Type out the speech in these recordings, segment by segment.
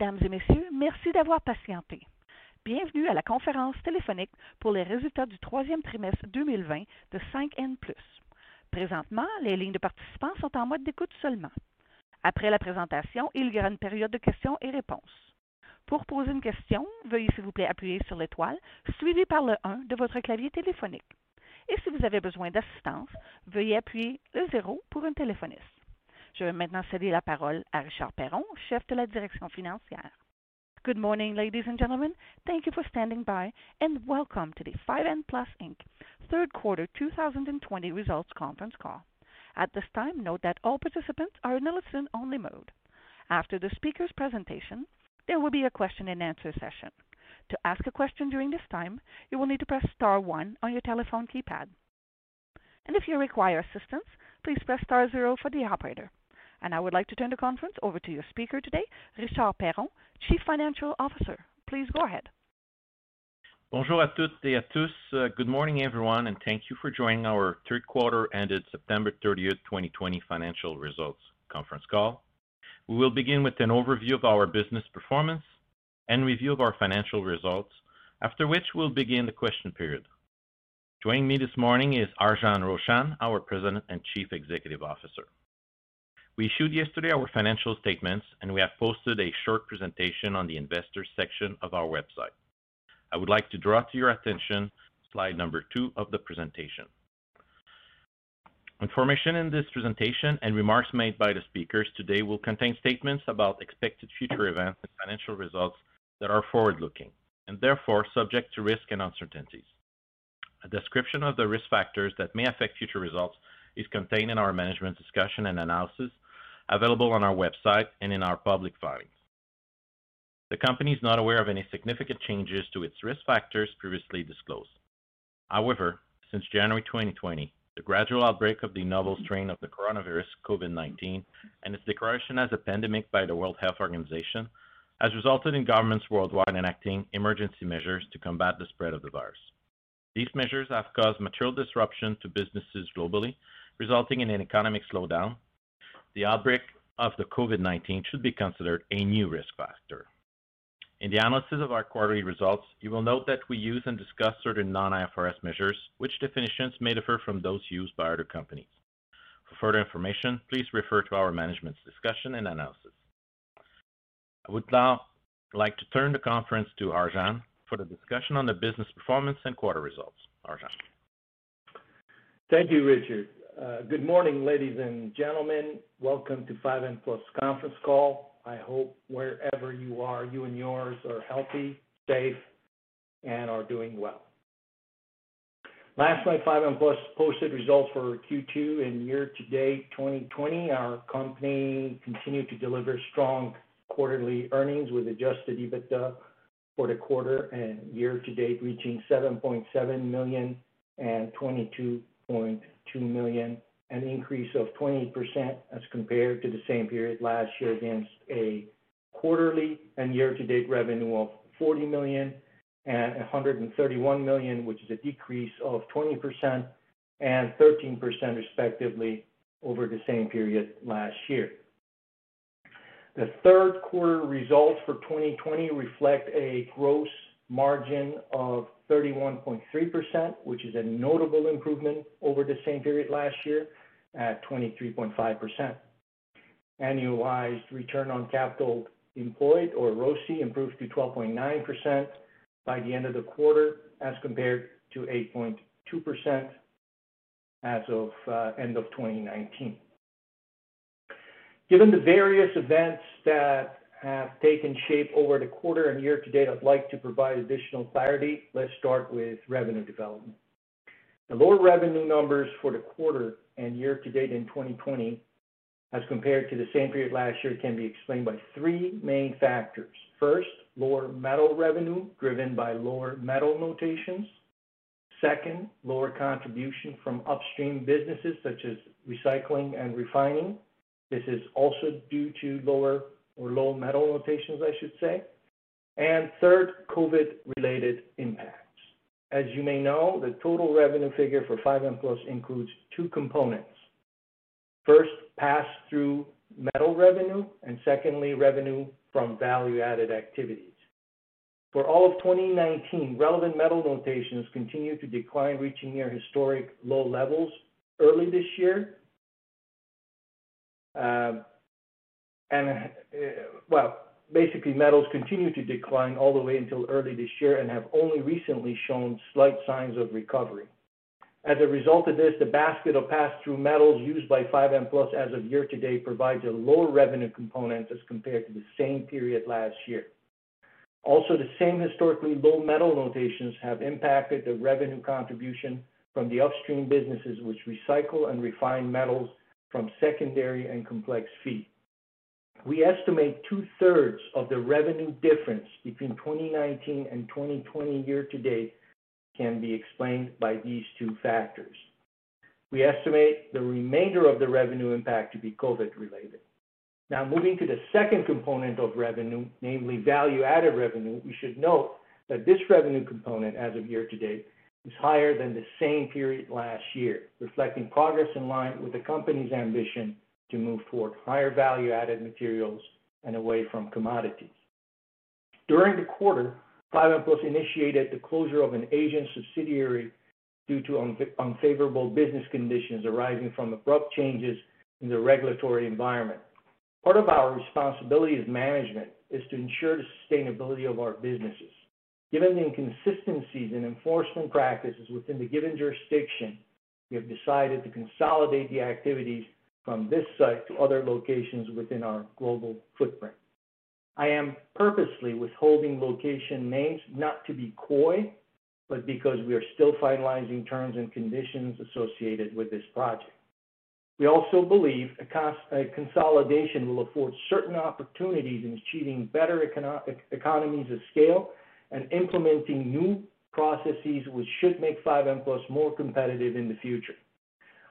Mesdames et messieurs. Merci d'avoir patienté. Bienvenue à la conférence téléphonique pour les résultats du troisième trimestre 2020 de 5N+. Présentement, les lignes de participants sont en mode d'écoute seulement. Après la présentation, il y aura une période de questions et réponses. Pour poser une question, veuillez s'il vous plaît appuyer sur l'étoile suivi par le 1 de votre clavier téléphonique. Et si vous avez besoin d'assistance, veuillez appuyer le 0 pour un téléphoniste. Je vais maintenant céder la parole à Richard Perron, chef de la direction financière. Good morning, ladies and gentlemen. Thank you for standing by, and welcome to the 5N Plus Inc. third quarter 2020 results conference call. At this time, note that all participants are in a listen-only mode. After the speaker's presentation, there will be a question-and-answer session. To ask a question during this time, you will need to press star one on your telephone keypad. And if you require assistance, please press star zero for the operator. And I would like to turn the conference over to your speaker today, Richard Perron, Chief Financial Officer. Please go ahead. Bonjour à toutes et à tous. Uh, good morning, everyone, and thank you for joining our third quarter ended September 30th, 2020 financial results conference call. We will begin with an overview of our business performance and review of our financial results, after which we'll begin the question period. Joining me this morning is Arjang Roshan, our President and Chief Executive Officer. We issued yesterday our financial statements, and we have posted a short presentation on the investors section of our website. I would like to draw to your attention slide number two of the presentation. Information in this presentation and remarks made by the speakers today will contain statements about expected future events and financial results that are forward-looking and therefore subject to risk and uncertainties. A description of the risk factors that may affect future results is contained in our management discussion and analysis available on our website and in our public filings. The company is not aware of any significant changes to its risk factors previously disclosed. However, since January 2020, the gradual outbreak of the novel strain of the coronavirus, COVID-19, and its declaration as a pandemic by the World Health Organization has resulted in governments worldwide enacting emergency measures to combat the spread of the virus. These measures have caused material disruption to businesses globally, resulting in an economic slowdown the outbreak of the COVID-19 should be considered a new risk factor. In the analysis of our quarterly results, you will note that we use and discuss certain non-IFRS measures, which definitions may differ from those used by other companies. For further information, please refer to our management's discussion and analysis. I would now like to turn the conference to Arjang for the discussion on the business performance and quarter results. Arjang. Thank you, Richard. Uh, good morning, ladies and gentlemen. Welcome to 5N Plus conference call. I hope wherever you are, you and yours are healthy, safe, and are doing well. Last night, 5N Plus posted results for Q2 and year-to-date 2020. Our company continued to deliver strong quarterly earnings with adjusted EBITDA for the quarter and year-to-date reaching 7.7 million and 22 2 million, an increase of 28% as compared to the same period last year against a quarterly and year-to-date revenue of 40 million and 131 million, which is a decrease of 20% and 13% respectively over the same period last year. The third quarter results for 2020 reflect a gross margin of 31.3%, which is a notable improvement over the same period last year at 23.5%. Annualized return on capital employed, or ROCE, improved to 12.9% by the end of the quarter as compared to 8.2% as of uh, end of 2019. Given the various events that have taken shape over the quarter and year to date, I'd like to provide additional clarity. Let's start with revenue development. The lower revenue numbers for the quarter and year to date in 2020 as compared to the same period last year can be explained by three main factors. First, lower metal revenue driven by lower metal notations. Second, lower contribution from upstream businesses such as recycling and refining. This is also due to lower or low metal notations, I should say. And third, COVID-related impacts. As you may know, the total revenue figure for 5N Plus includes two components. First, pass-through metal revenue, and secondly, revenue from value-added activities. For all of 2019, relevant metal notations continued to decline, reaching near historic low levels early this year. Uh, And uh, well, basically, metals continue to decline all the way until early this year and have only recently shown slight signs of recovery. As a result of this, the basket of pass-through metals used by 5N Plus as of year-to-date provides a lower revenue component as compared to the same period last year. Also, the same historically low metal notations have impacted the revenue contribution from the upstream businesses, which recycle and refine metals from secondary and complex feed. We estimate two-thirds of the revenue difference between 2019 and 2020 year-to-date can be explained by these two factors. We estimate the remainder of the revenue impact to be COVID-related. Now, moving to the second component of revenue, namely value-added revenue, we should note that this revenue component as of year-to-date is higher than the same period last year, reflecting progress in line with the company's ambition to move toward higher value-added materials and away from commodities. During the quarter, 5N Plus initiated the closure of an Asian subsidiary due to unfavorable business conditions arising from abrupt changes in the regulatory environment. Part of our responsibility as management is to ensure the sustainability of our businesses. Given the inconsistencies in enforcement practices within the given jurisdiction, we have decided to consolidate the activities from this site to other locations within our global footprint. I am purposely withholding location names not to be coy, but because we are still finalizing terms and conditions associated with this project. We also believe a consolidation will afford certain opportunities in achieving better economies of scale and implementing new processes which should make 5N Plus more competitive in the future.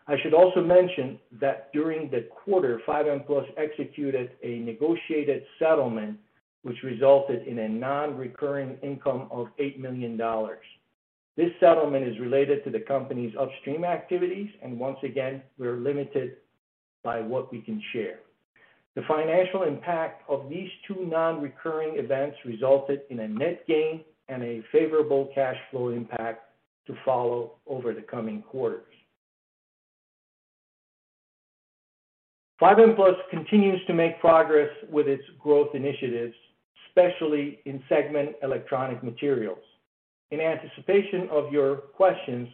I should also mention that during the quarter, 5N Plus executed a negotiated settlement which resulted in a non-recurring income of $8 million. This settlement is related to the company's upstream activities, and once again, we're limited by what we can share. The financial impact of these two non-recurring events resulted in a net gain and a favorable cash flow impact to follow over the coming quarters. 5N Plus continues to make progress with its growth initiatives, especially in segment electronic materials. In anticipation of your questions,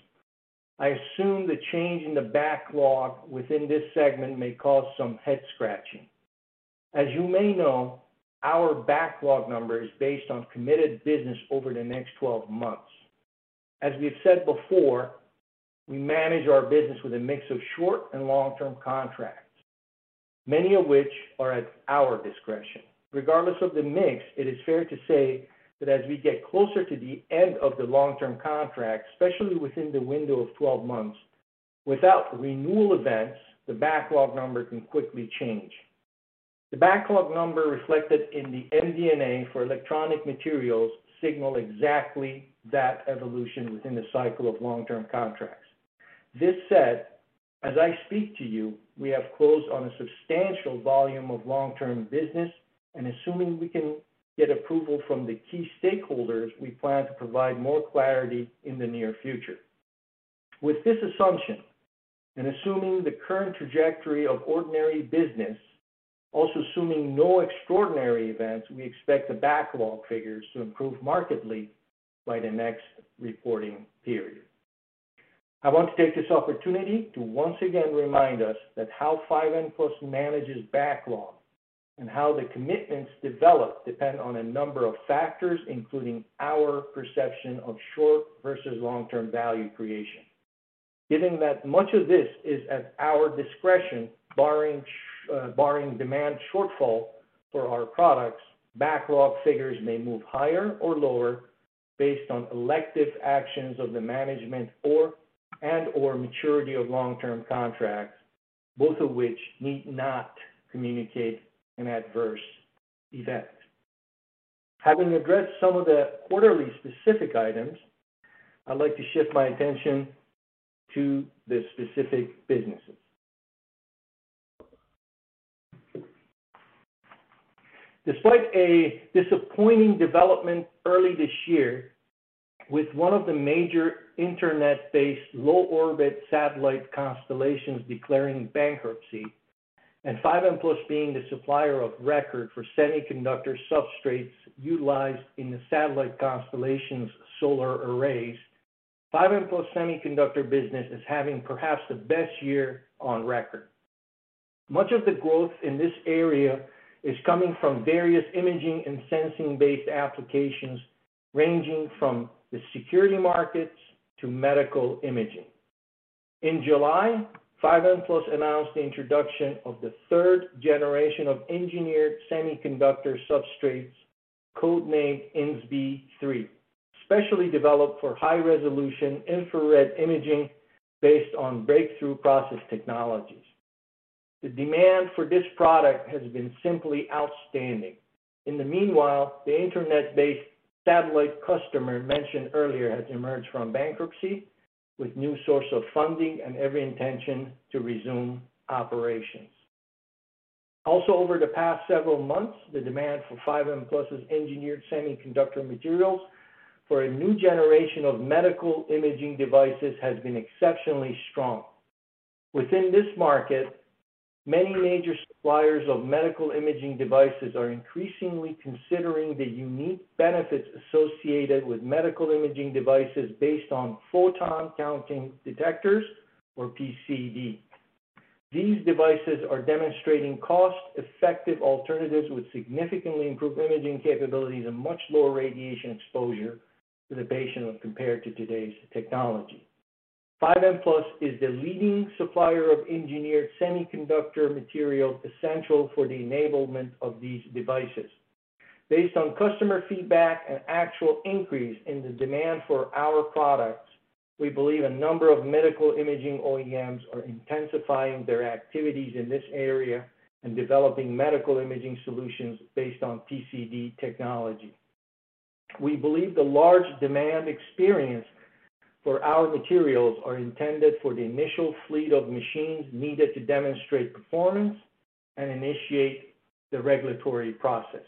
I assume the change in the backlog within this segment may cause some head-scratching. As you may know, our backlog number is based on committed business over the next 12 months. As we've said before, we manage our business with a mix of short and long-term contracts, many of which are at our discretion. Regardless of the mix, it is fair to say that as we get closer to the end of the long-term contract, especially within the window of 12 months, without renewal events, the backlog number can quickly change. The backlog number reflected in the MD&A for electronic materials signal exactly that evolution within the cycle of long-term contracts. This said, as I speak to you, we have closed on a substantial volume of long-term business, and assuming we can get approval from the key stakeholders, we plan to provide more clarity in the near future. With this assumption, and assuming the current trajectory of ordinary business, also assuming no extraordinary events, we expect the backlog figures to improve markedly by the next reporting period. I want to take this opportunity to once again remind us that how 5N Plus manages backlog and how the commitments develop depend on a number of factors, including our perception of short versus long-term value creation. Given that much of this is at our discretion, barring uh, barring demand shortfall for our products, backlog figures may move higher or lower based on elective actions of the management and/or maturity of long-term contracts, both of which need not communicate an adverse event. Having addressed some of the quarterly specific items, I'd like to shift my attention to the specific businesses. Despite a disappointing development early this year with one of the major internet-based low-orbit satellite constellations declaring bankruptcy and 5N Plus being the supplier of record for semiconductor substrates utilized in the satellite constellation's solar arrays, 5N Plus semiconductor business is having perhaps the best year on record. Much of the growth in this area is coming from various imaging and sensing-based applications, ranging from the security markets to medical imaging. In July, 5N Plus announced the introduction of the third generation of engineered semiconductor substrates, code-named INSBE-3, specially developed for high-resolution infrared imaging based on breakthrough process technologies. The demand for this product has been simply outstanding. In the meanwhile, the internet-based satellite customer mentioned earlier has emerged from bankruptcy with new source of funding and every intention to resume operations. Also, over the past several months, the demand for 5N Plus' engineered semiconductor materials for a new generation of medical imaging devices has been exceptionally strong. Within this market, many major suppliers of medical imaging devices are increasingly considering the unique benefits associated with medical imaging devices based on photon counting detectors or PCD. These devices are demonstrating cost-effective alternatives with significantly improved imaging capabilities and much lower radiation exposure to the patient when compared to today's technology. 5N Plus is the leading supplier of engineered semiconductor materials essential for the enablement of these devices. Based on customer feedback and actual increase in the demand for our products, we believe a number of medical imaging OEMs are intensifying their activities in this area and developing medical imaging solutions based on PCD technology. We believe the large demand experienced for our materials are intended for the initial fleet of machines needed to demonstrate performance and initiate the regulatory process.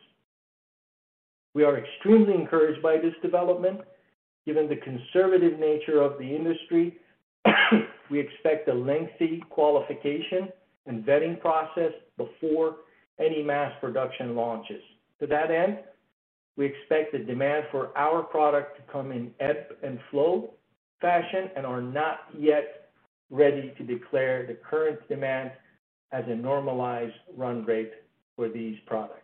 We are extremely encouraged by this development. Given the conservative nature of the industry, we expect a lengthy qualification and vetting process before any mass production launches. To that end, we expect the demand for our product to come in ebb and flow fashion and are not yet ready to declare the current demand as a normalized run rate for these products.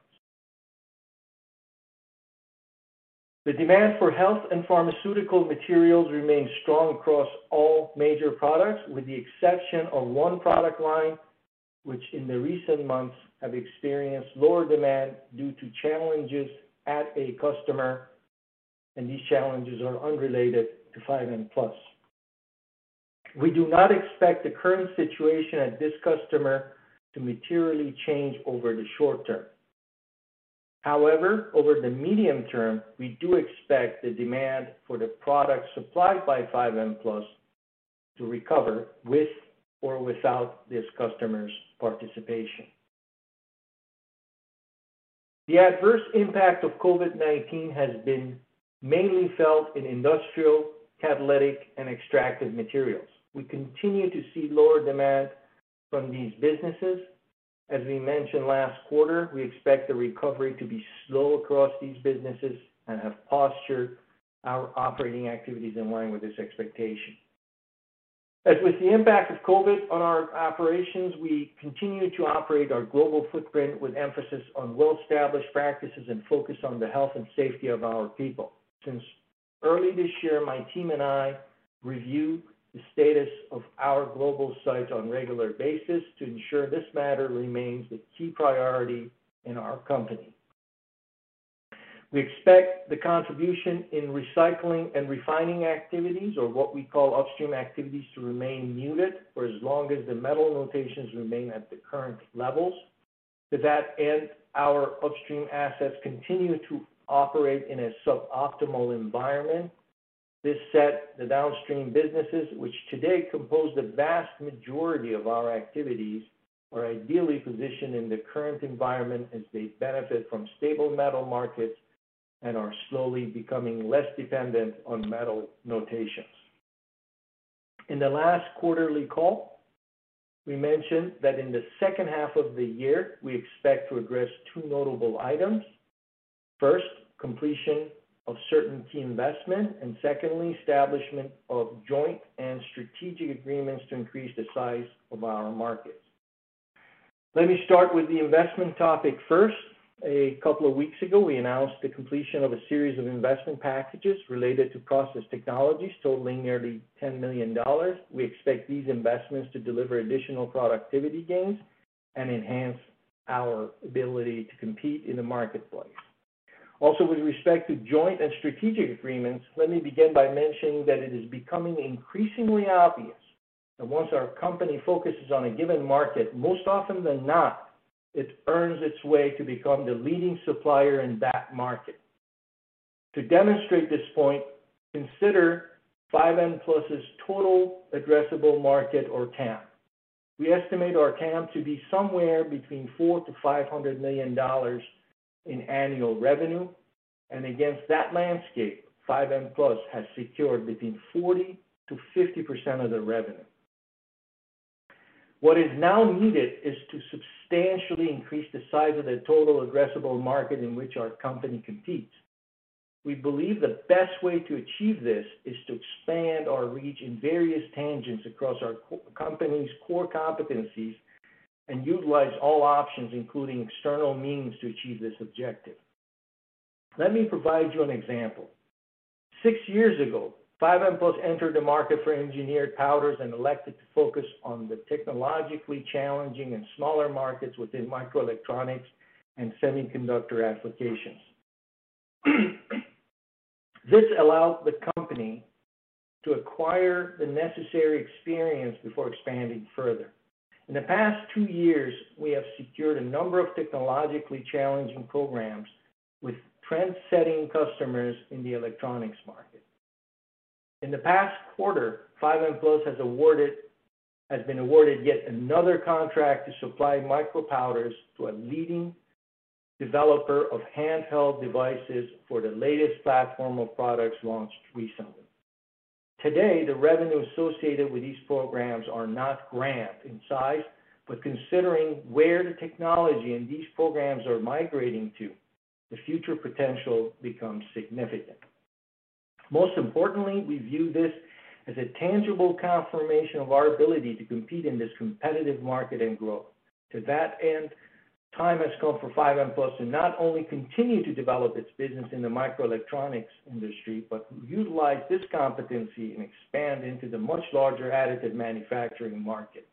The demand for health and pharmaceutical materials remains strong across all major products, with the exception of one product line, which in the recent months have experienced lower demand due to challenges at a customer, and these challenges are unrelated to 5N Plus. We do not expect the current situation at this customer to materially change over the short term. However, over the medium term, we do expect the demand for the products supplied by 5N Plus to recover with or without this customer's participation. The adverse impact of COVID-19 has been mainly felt in industrial, catalytic, and extractive materials. We continue to see lower demand from these businesses. As we mentioned last quarter, we expect the recovery to be slow across these businesses and have postured our operating activities in line with this expectation. As with the impact of COVID on our operations, we continue to operate our global footprint with emphasis on well-established practices and focus on the health and safety of our people. Since early this year, my team and I review the status of our global sites on a regular basis to ensure this matter remains a key priority in our company. We expect the contribution in recycling and refining activities, or what we call upstream activities, to remain muted for as long as the metal notations remain at the current levels. To that end, our upstream assets continue to operate in a suboptimal environment. This set the downstream businesses, which today compose the vast majority of our activities, are ideally positioned in the current environment as they benefit from stable metal markets and are slowly becoming less dependent on metal notations. In the last quarterly call, we mentioned that in the second half of the year, we expect to address two notable items. First, completion of certain key investment, and secondly, establishment of joint and strategic agreements to increase the size of our markets. Let me start with the investment topic first. A couple of weeks ago, we announced the completion of a series of investment packages related to process technologies totaling nearly $10 million. We expect these investments to deliver additional productivity gains and enhance our ability to compete in the marketplace. Also, with respect to joint and strategic agreements, let me begin by mentioning that it is becoming increasingly obvious that once our company focuses on a given market, most often than not, it earns its way to become the leading supplier in that market. To demonstrate this point, consider 5N+'s total addressable market, or TAM. We estimate our TAM to be somewhere between $400 million-$500 million in annual revenue, and against that landscape, 5N Plus has secured between 40%-50% of the revenue. What is now needed is to substantially increase the size of the total addressable market in which our company competes. We believe the best way to achieve this is to expand our reach in various tangents across our company's core competencies and utilize all options, including external means, to achieve this objective. Let me provide you an example. Six years ago, 5N Plus entered the market for engineered powders and elected to focus on the technologically challenging and smaller markets within microelectronics and semiconductor applications. This allowed the company to acquire the necessary experience before expanding further. In the past two years, we have secured a number of technologically challenging programs with trend-setting customers in the electronics market. In the past quarter, 5N Plus has been awarded yet another contract to supply micropowders to a leading developer of handheld devices for the latest platform of products launched recently. Today, the revenue associated with these programs are not grand in size, but considering where the technology and these programs are migrating to, the future potential becomes significant. Most importantly, we view this as a tangible confirmation of our ability to compete in this competitive market and grow. To that end, time has come for 5N Plus to not only continue to develop its business in the microelectronics industry, but utilize this competency and expand into the much larger additive manufacturing market.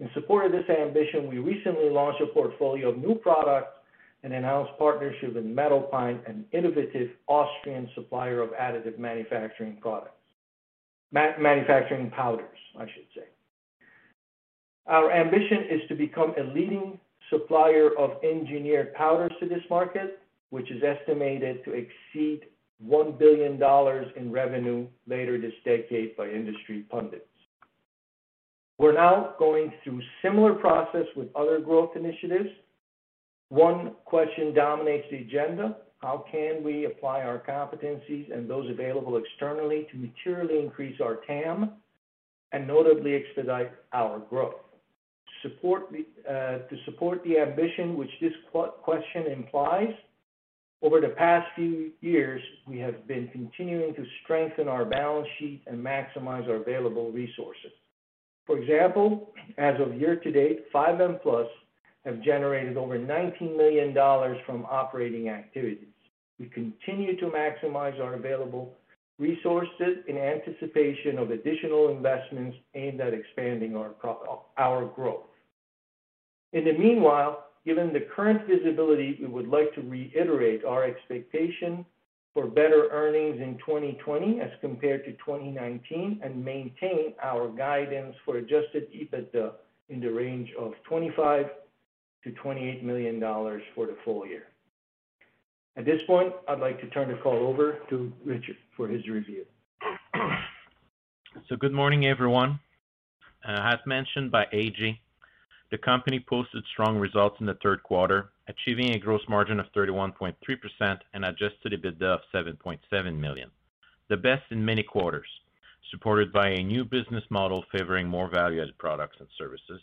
In support of this ambition, we recently launched a portfolio of new products and announced partnership with MetalPine, an innovative Austrian supplier of additive manufacturing products. Manufacturing powders, I should say. Our ambition is to become a leading supplier of engineered powders to this market, which is estimated to exceed $1 billion in revenue later this decade by industry pundits. We're now going through similar process with other growth initiatives. One question dominates the agenda: How can we apply our competencies and those available externally to materially increase our TAM and notably expedite our growth? Uh, to support the ambition which this question implies, over the past few years, we have been continuing to strengthen our balance sheet and maximize our available resources. For example, as of year-to-date, 5N Plus have generated over $19 million from operating activities. We continue to maximize our available resources in anticipation of additional investments aimed at expanding our growth. In the meanwhile, given the current visibility, we would like to reiterate our expectation for better earnings in 2020 as compared to 2019 and maintain our guidance for adjusted EBITDA in the range of $25 million-$28 million for the full year. At this point, I'd like to turn the call over to Richard for his review. So, Good morning, everyone. Uh, as mentioned by A.J., the company posted strong results in the third quarter, achieving a gross margin of 31.3% and adjusted EBITDA of 7.7 million, the best in many quarters, supported by a new business model favoring more value-added products and services,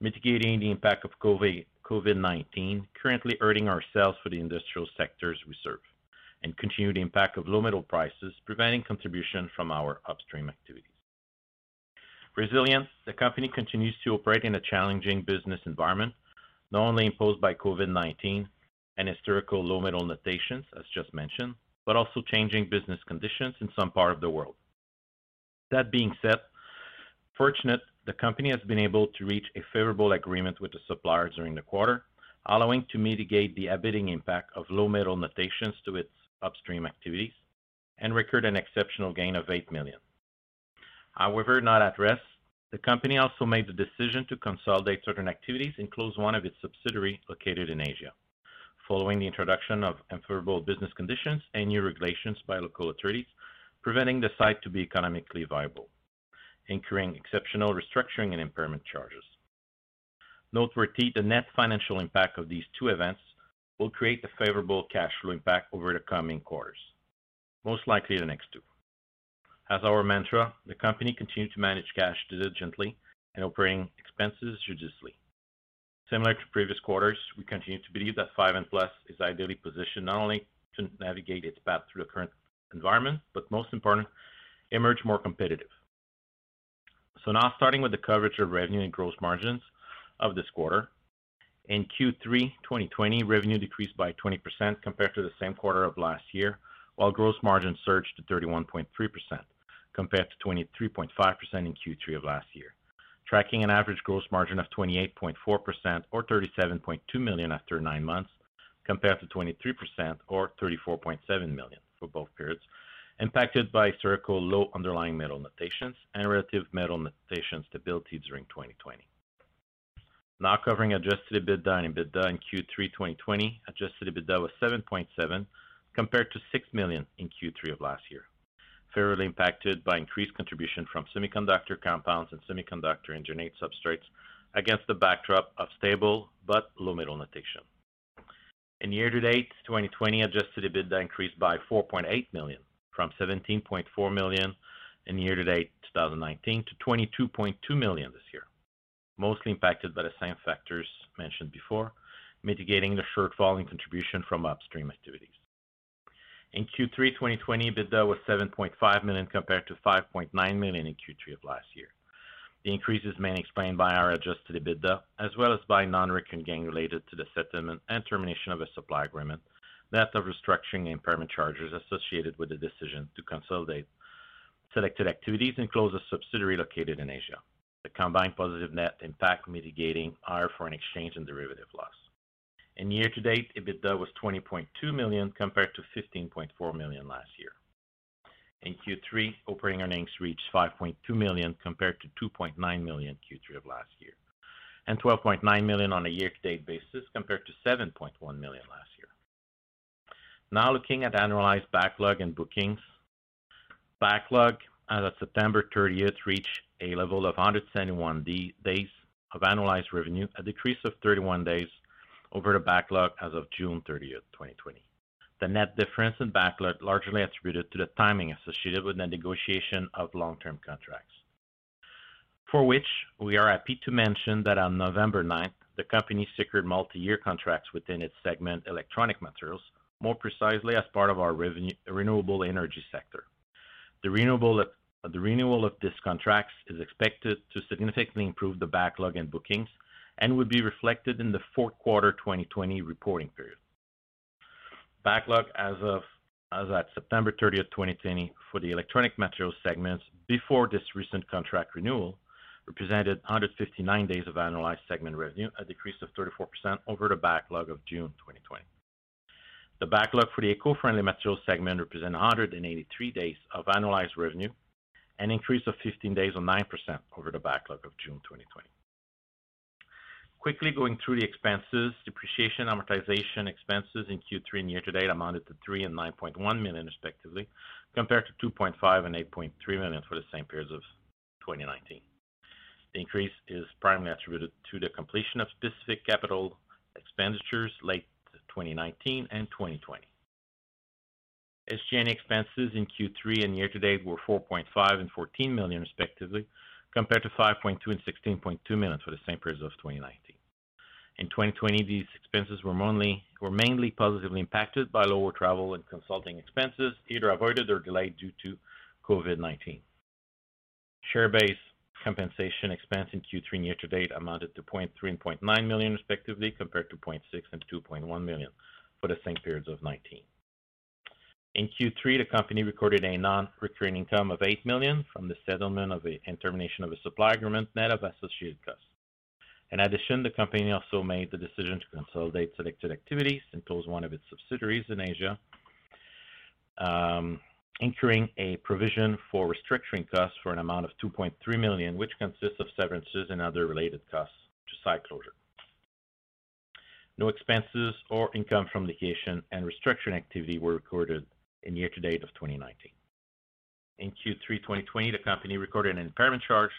mitigating the impact of COVID-19 currently hurting our sales for the industrial sectors we serve, and continued impact of low metal prices preventing contribution from our upstream activities. Resilient, the company continues to operate in a challenging business environment, not only imposed by COVID-19 and historical low metal notations, as just mentioned, but also changing business conditions in some part of the world. That being said, fortunate, the company has been able to reach a favorable agreement with the suppliers during the quarter, allowing to mitigate the abating impact of low metal notations to its upstream activities and record an exceptional gain of $8 million. However, not at rest, the company also made the decision to consolidate certain activities and close one of its subsidiaries located in Asia, following the introduction of unfavorable business conditions and new regulations by local authorities, preventing the site to be economically viable, incurring exceptional restructuring and impairment charges. Noteworthy, the net financial impact of these two events will create a favorable cash flow impact over the coming quarters, most likely the next two. As our mantra, the company continued to manage cash diligently and operating expenses judiciously. Similar to previous quarters, we continue to believe that 5N Plus is ideally positioned not only to navigate its path through the current environment, but most important, emerge more competitive. So now starting with the coverage of revenue and gross margins of this quarter. In Q3 2020, revenue decreased by 20% compared to the same quarter of last year, while gross margin surged to 31.3% compared to 23.5% in Q3 of last year, tracking an average gross margin of 28.4% or 37.2 million after nine months, compared to 23% or 34.7 million for both periods, impacted by historical low underlying metal notations and relative metal notation stability during 2020. Now covering adjusted EBITDA and EBITDA in Q3 2020. Adjusted EBITDA was $7.7 million compared to 6 million in Q3 of last year, favorably impacted by increased contribution from semiconductor compounds and semiconductor engineered substrates against the backdrop of stable but low metal notation. In year-to-date 2020, adjusted EBITDA increased by 4.8 million from 17.4 million in year-to-date 2019 to 22.2 million this year, mostly impacted by the same factors mentioned before, mitigating the shortfall in contribution from upstream activities. In Q3 2020, EBITDA was 7.5 million compared to 5.9 million in Q3 of last year. The increase is mainly explained by our adjusted EBITDA, as well as by non-recurring gain related to the settlement and termination of a supply agreement, net of restructuring impairment charges associated with the decision to consolidate selected activities and close a subsidiary located in Asia. The combined positive net impact mitigating our foreign exchange and derivative loss. In year-to-date, EBITDA was 20.2 million compared to 15.4 million last year. In Q3, operating earnings reached 5.2 million compared to $2.9 million Q3 of last year, and 12.9 million on a year-to-date basis compared to 7.1 million last year. Now looking at annualized backlog and bookings. Backlog as of September 30th reached a level of 171 days of annualized revenue, a decrease of 31 days over the backlog as of June 30th, 2020. The net difference in backlog largely attributed to the timing associated with the negotiation of long-term contracts. For which we are happy to mention that on November 9th, the company secured multi-year contracts within its segment Electronic Materials, more precisely as part of our renewable energy sector. The renewal of these contracts is expected to significantly improve the backlog and bookings and will be reflected in the fourth quarter 2020 reporting period. Backlog as of as at September 30th, 2020, for the electronic materials segments before this recent contract renewal represented 159 days of annualized segment revenue, a decrease of 34% over the backlog of June 2020. The backlog for the eco-friendly materials segment represent 183 days of annualized revenue, an increase of 15 days or 9% over the backlog of June 2020. Quickly going through the expenses, depreciation, amortization expenses in Q3 and year-to-date amounted to 3 million and 9.1 million respectively, compared to 2.5 million and 8.3 million for the same periods of 2019. The increase is primarily attributed to the completion of specific capital expenditures late 2019 and 2020. SG&A expenses in Q3 and year-to-date were 4.5 million and 14 million respectively, compared to 5.2 and 16.2 million for the same periods of 2019. In 2020, these expenses were mainly positively impacted by lower travel and consulting expenses, either avoided or delayed due to COVID-19. Share-based compensation expense in Q3 and year-to-date amounted to 0.3 and 0.9 million respectively, compared to 0.6 and 2.1 million for the same periods of 2019. In Q3, the company recorded a non-recurring income of 8 million from the settlement of and termination of a supply agreement net of associated costs. In addition, the company also made the decision to consolidate selected activities and close one of its subsidiaries in Asia, um, incurring a provision for restructuring costs for an amount of 2.3 million, which consists of severances and other related costs to site closure. No expenses or income from litigation and restructuring activity were recorded in year-to-date of 2019. In Q3 2020, the company recorded an impairment charge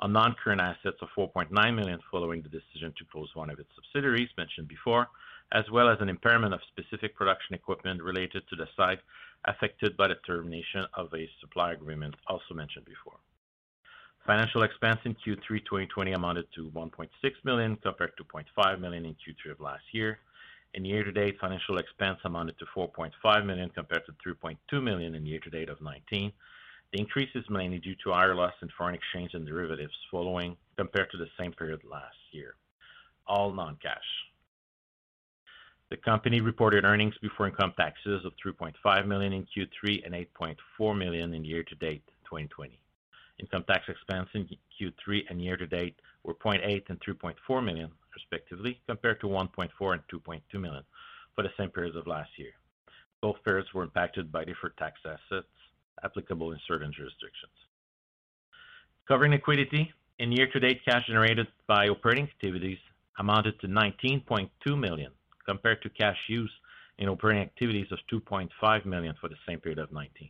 on non-current assets of 4.9 million following the decision to close one of its subsidiaries mentioned before, as well as an impairment of specific production equipment related to the site affected by the termination of a supply agreement also mentioned before. Financial expense in Q3 2020 amounted to 1.6 million compared to 0.5 million in Q3 of last year. In year-to-date, financial expense amounted to 4.5 million compared to 3.2 million in year-to-date of 2019. The increase is mainly due to higher loss in foreign exchange and derivatives following compared to the same period last year, all non-cash. The company reported earnings before income taxes of 3.5 million in Q3 and 8.4 million in year-to-date 2020. Income tax expense in Q3 and year-to-date were 0.8 million and 3.4 million respectively, compared to 1.4 million and 2.2 million for the same periods of last year. Both periods were impacted by deferred tax assets applicable in certain jurisdictions. Covering liquidity, in year-to-date, cash generated by operating activities amounted to 19.2 million, compared to cash use in operating activities of 2.5 million for the same period of 2019.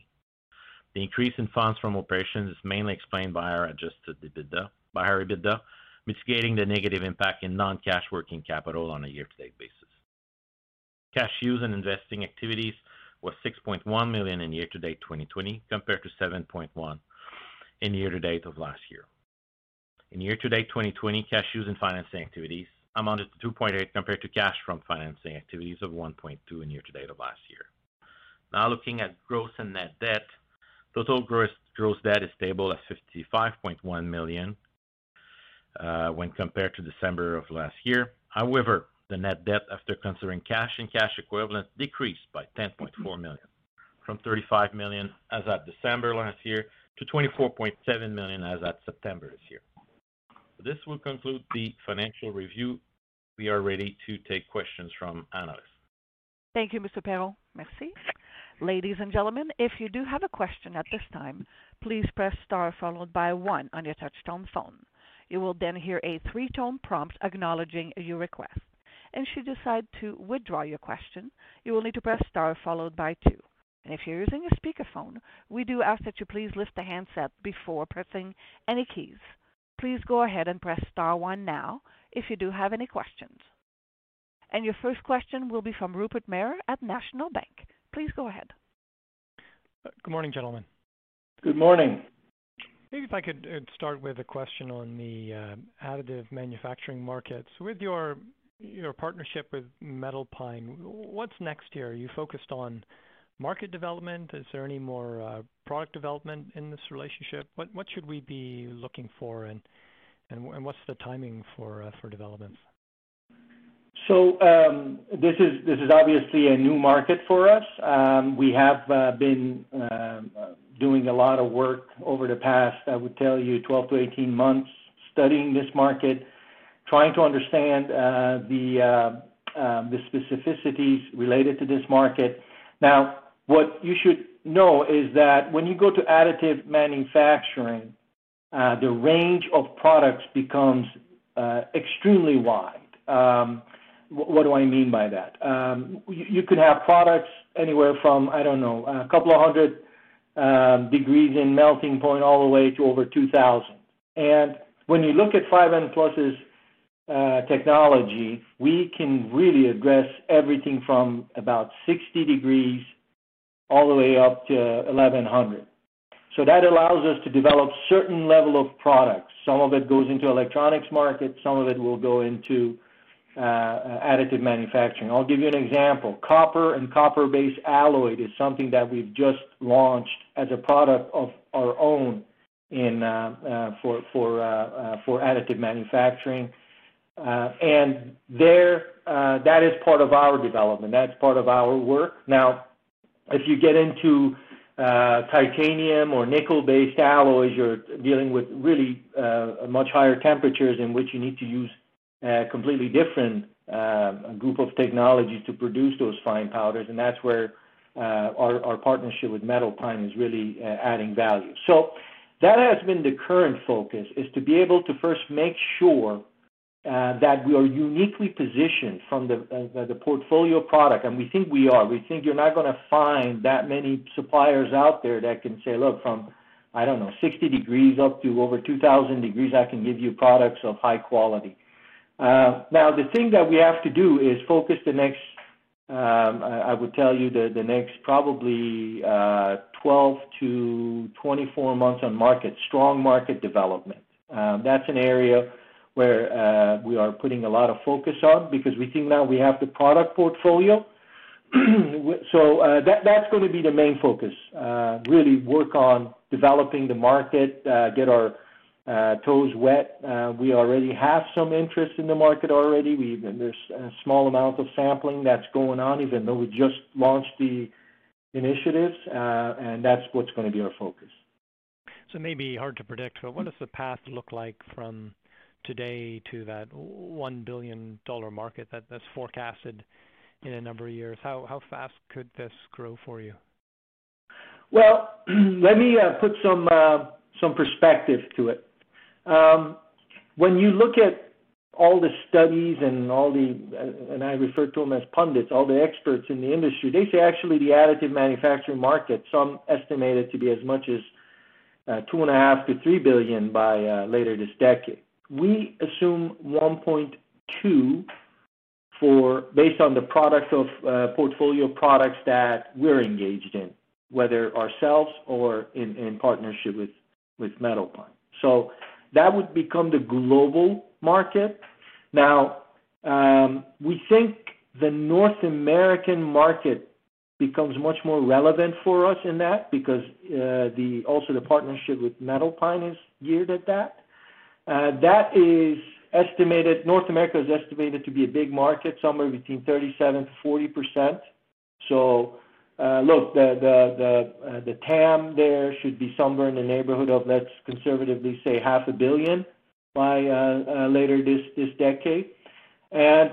The increase in funds from operations is mainly explained by our adjusted EBITDA, by our EBITDA, mitigating the negative impact in non-cash working capital on a year-to-date basis. Cash use in investing activities was 6.1 million in year-to-date 2020, compared to 7.1 million in year-to-date of last year. In year-to-date 2020, cash use in financing activities amounted to 2.8 million compared to cash from financing activities of 1.2 million in year-to-date of last year. Now looking at gross and net debt. Total gross debt is stable at 55.1 million Uh, when compared to December of last year. However, the net debt after considering cash and cash equivalents decreased by 10.4 million, from 35 million as at December last year to 24.7 million as at September this year. This will conclude the financial review. We are ready to take questions from analysts. Thank you, Mr. Perron. Merci. Ladies and gentlemen, if you do have a question at this time, please press star followed by one on your touchtone phone. You will then hear a three-tone prompt acknowledging your request. And should you decide to withdraw your question, you will need to press star followed by two. If you're using a speakerphone, we do ask that you please lift the handset before pressing any keys. Please go ahead and press star one now if you do have any questions. And your first question will be from Rupert Merer at National Bank. Please go ahead. Good morning, gentlemen. Good morning. Maybe if I could start with a question on the additive manufacturing markets. With your your partnership with MetalPine, what's next here? Are you focused on market development? Is there any more product development in this relationship? What should we be looking for, and what's the timing for for developments? So um, this is this is obviously a new market for us. Um, we have uh, been uh, doing a lot of work over the past, I would tell you, 12 to 18 months, studying this market, trying to understand uh, the uh, um, the specificities related to this market. Now, what you should know is that when you go to additive manufacturing, uh, the range of products becomes uh, extremely wide. Um, what do I mean by that? Um, you, you could have products anywhere from, I don't know, a couple of hundred um, degrees in melting point all the way to over 2,000. And when you look at 5N Plus's uh, technology, we can really address everything from about 60 degrees all the way up to 1100. So that allows us to develop certain level of products. Some of it goes into electronics market, some of it will go into uh, additive manufacturing. I'll give you an example. Copper and copper-based alloy is something that we've just launched as a product of our own in uh, uh, for additive manufacturing. And there, that is part of our development. That's part of our work. Now, if you get into titanium or nickel-based alloys, you're dealing with really much higher temperatures in which you need to use a completely different uh, group of technologies to produce those fine powders, and that's where uh, our, our, partnership with MetalPine is really uh, adding value. So that has been the current focus, is to be able to first make sure uh, that we are uniquely positioned from the, uh, the portfolio product, and we think we are. We think you're not going to find that many suppliers out there that can say, look, from I don't know, 60 degrees up to over 2,000 degrees, I can give you products of high quality. Uh, now, the thing that we have to do is focus the next, um, I would tell you, that the next probably uh, 12 to 24 months on market, strong market development. Um, that's an area where uh, we are putting a lot of focus on because we think now we have the product portfolio. so uh, that, that's going to be the main focus. Uh, really work on developing the market, uh, get our toes wet. Uh, we already have some interest in the market already. There's a small amount of sampling that's going on, even though we just launched the initiatives, uh, and that's what's going to be our focus. So it may be hard to predict, but what does the path look like from today to that $1 billion market that's forecasted in a number of years? How fast could this grow for you? Well, let me put some perspective to it. Um, when you look at all the studies and all the, and I refer to them as pundits, all the experts in the industry, they say actually the additive manufacturing market, some estimate it to be as much as uh, two and a half to three billion by uh, later this decade. We assume 1.2 for based on the product of uh, portfolio products that we're engaged in, whether ourselves or in, in partnership with with MetalPine. So that would become the global market. Now, um, we think the North American market becomes much more relevant for us in that because uh, the also the partnership with MetalPine is geared at that. Uh, that is estimated. North America is estimated to be a big market, somewhere between 37 to 40 percent. So look, the the the uh, the TAM there should be somewhere in the neighborhood of, let's conservatively say, half a billion by uh, later this decade. And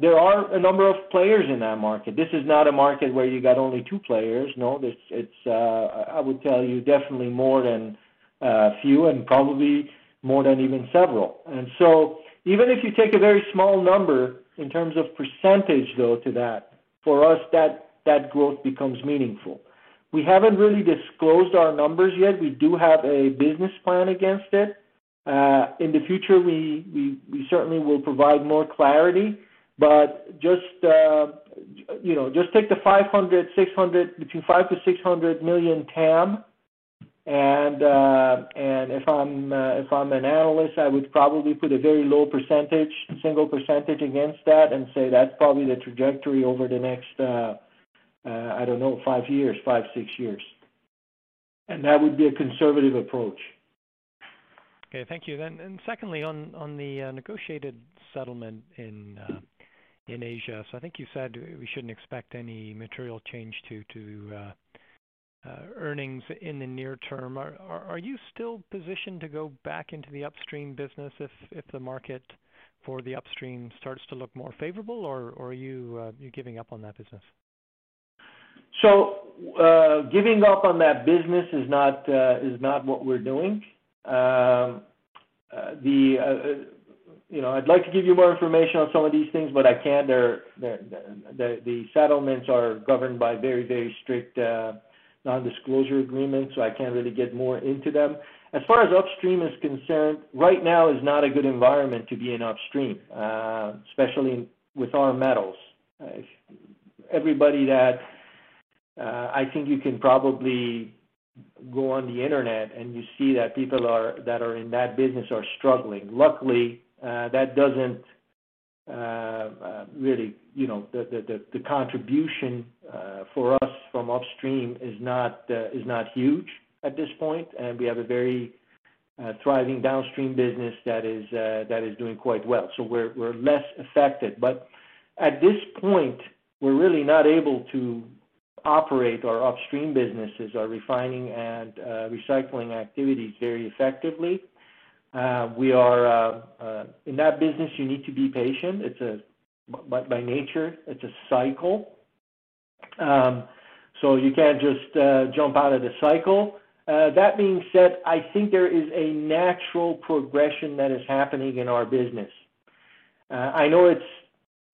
There are a number of players in that market. This is not a market where you got only two players. No, it's, uh I would tell you, definitely more than a few and probably more than even several. And so, Even if you take a very small number in terms of percentage, though, to that, for us, that that growth becomes meaningful. We haven't really disclosed our numbers yet. We do have a business plan against it. Uh, in the future, we, certainly will provide more clarity, but just, uh, you know, just take the 500, 600, between 5 to 600 million TAM, and and if I'm uh, if I'm an analyst, I would probably put a very low percentage, single percentage against that, and say that's probably the trajectory over the next uh, uh, I don't know, five years, five, six years. And that would be a conservative approach. Okay, thank you. Then, and secondly, on on the uh, negotiated settlement in uh, in Asia. So I think you said we shouldn't expect any material change to to earnings in the near term. Are are you still positioned to go back into the upstream business if if the market for the upstream starts to look more favorable, or are you you giving up on that business? Uh, giving up on that business is not uh, is not what we're doing. Um, uh, the, You know, I'd like to give you more information on some of these things, but I can't. The settlements are governed by very very strict non-disclosure agreements, so I can't really get more into them. As far as upstream is concerned, right now is not a good environment to be in upstream, especially with our metals. Everybody that Uh, I think you can probably go on the internet and you see that people are that are in that business are struggling. Luckily, uh, that doesn't uh, really, you know, the the the contribution for us from upstream is not uh is not huge at this point, and we have a very thriving downstream business that is uh that is doing quite well. So we're we're less affected. But at this point, we're really not able to operate our upstream businesses, our refining and uh, recycling activities very effectively. Uh, we are uh, in that business, you need to be patient. It's a by nature, it's a cycle. Um so you can't just jump out of the cycle. That being said, I think there is a natural progression that is happening in our business. I know it's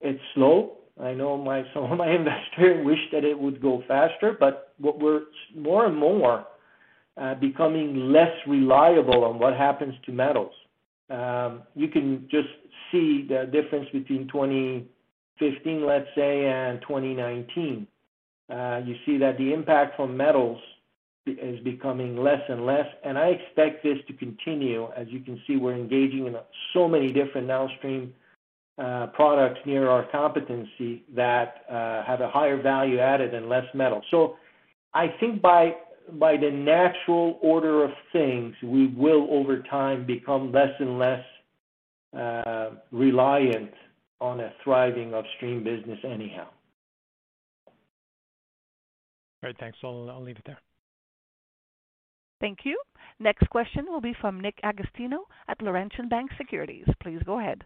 it's slow. I know some of my investors wish that it would go faster, but what we're more and more uh, becoming less reliable on what happens to metals. Um, You can just see the difference between 2015, let's say, and 2019. Uh, You see that the impact from metals is becoming less and less, and I expect this to continue. As you can see, we're engaging in so many different downstream Uh, products near our competency that uh, have a higher value added and less metal. So I think by the natural order of things, we will, over time, become less and less uh, reliant on a thriving upstream business anyhow. Great. Thanks. I'll leave it there. Thank you. Next question will be from Nick Agostino at Laurentian Bank Securities. Please go ahead.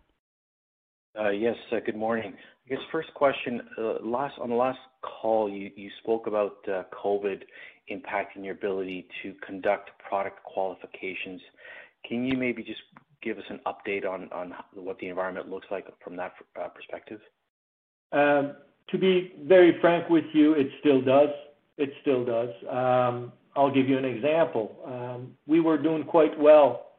Uh, yes, uh, good morning. I guess first question, uh, last on the last call, you you spoke about COVID impacting your ability to conduct product qualifications. Can you maybe just give us an update on on what the environment looks like from that perspective? Um, to be very frank with you, it still does. It still does. Um I'll give you an example. Um, we were doing quite well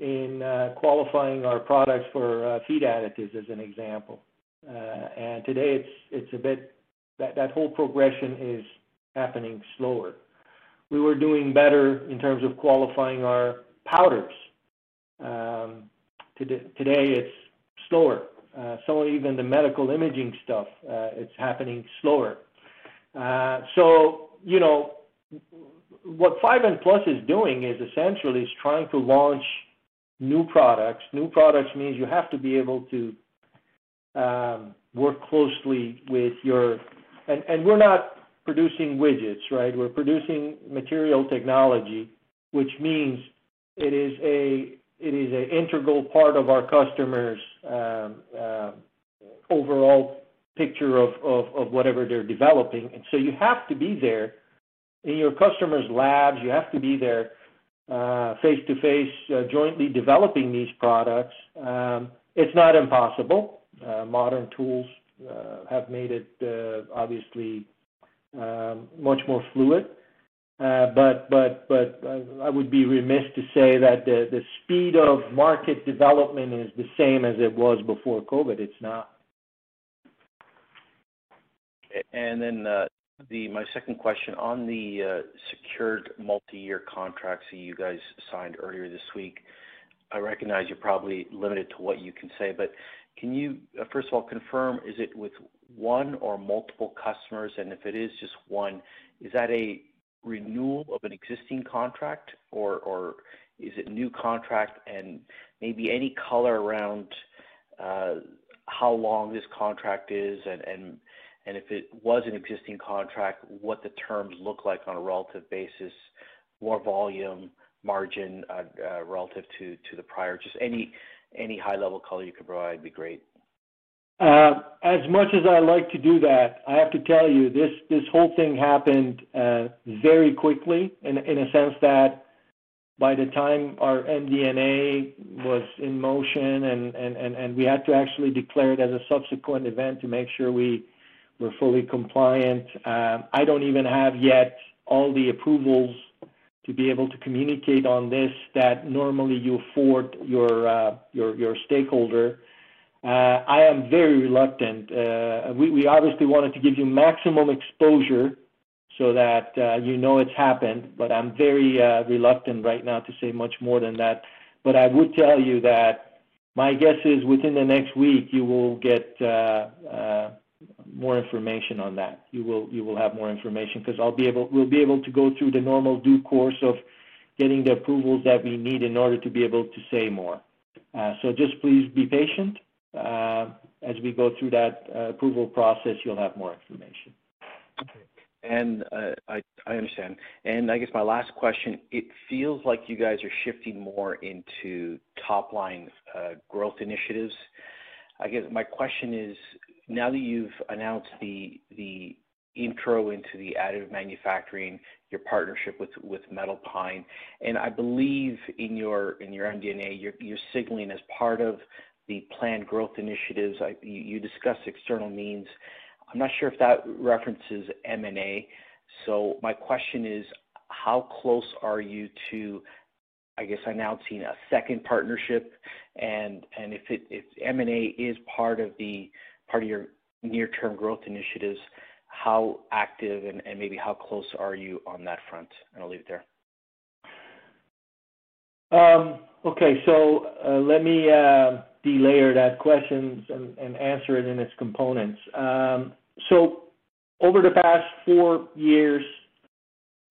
in uh, qualifying our products for uh, feed additives, as an example. Uh, and today it's it's a bit that that whole progression is happening slower. We were doing better in terms of qualifying our powders. Um, today it's slower. Uh, so even the medical imaging stuff, it's happening slower. So you know, what 5N Plus is doing is essentially is trying to launch new products. New products means you have to be able to um, work closely with your. And, and we're not producing widgets, right? We're producing material technology, which means it is a it is an integral part of our customers' overall picture of, of of whatever they're developing. And so you have to be there in your customers' labs. You have to be there Uh, face-to-face uh, jointly developing these products. Um, it's not impossible. Uh, modern tools have made it obviously um, much more fluid. Uh but but but I would be remiss to say that the speed of market development is the same as it was before COVID. It's not. My second question on the uh, secured multi-year contracts that you guys signed earlier this week. I recognize you're probably limited to what you can say, but can you uh, first of all confirm, is it with one or multiple customers? And if it is just one, is that a renewal of an existing contract or is it new contract? And maybe any color around uh, how long this contract is, and if it was an existing contract, what the terms look like on a relative basis, more volume, margin, uh, uh, relative to the prior? Just any high-level color you could provide would be great. Uh, as much as I like to do that, I have to tell you, this whole thing happened very quickly in a sense that by the time our MD&A was in motion and we had to actually declare it as a subsequent event to make sure we were fully compliant, um, I don't even have yet all the approvals to be able to communicate on this that normally you afford your uh, stakeholder. Uh, I am very reluctant. Uh, we obviously wanted to give you maximum exposure so that you know it's happened, but I'm very reluctant right now to say much more than that. But I would tell you that my guess is within the next week, you will get more information on that. You will you will have more information because I'll be able we'll be able to go through the normal due course of getting the approvals that we need in order to be able to say more. Uh, so just please be patient. As we go through that approval process, you'll have more information. And uh I understand. And I guess my last question, it feels like you guys are shifting more into top-line growth initiatives. I guess my question is, now that you've announced the intro into the additive manufacturing, your partnership with Metal Pine, and I believe in your MD&A, you're signaling as part of the planned growth initiatives, you discussed external means. I'm not sure if that references M&A. So my question is, how close are you to, I guess, announcing a second partnership? And if M&A is part of your near-term growth initiatives, how active and maybe how close are you on that front? And I'll leave it there. Um, okay. So uh, let me um, delayer that question and answer it in its components. Um so over the past four years,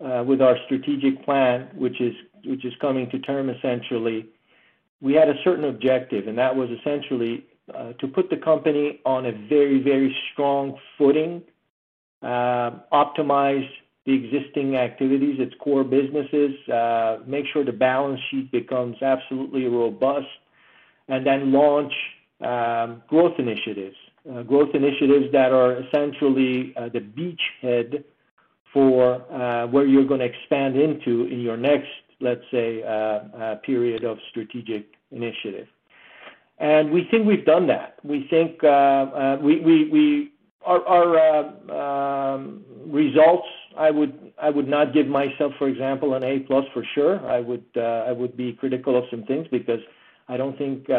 uh, with our strategic plan, which is coming to term essentially, we had a certain objective, and that was essentially Uh, to put the company on a very very strong footing, uh, optimize the existing activities, its core businesses, uh, make sure the balance sheet becomes absolutely robust, and then launch um, growth initiatives. Growth initiatives that are essentially the beachhead for where you're going to expand into in your next, let's say, period of strategic initiative. And we think we've done that. We think uh, we, we, we our our um, results, I would I would not give myself, for example, an A+ for sure. I would I would be critical of some things because I don't think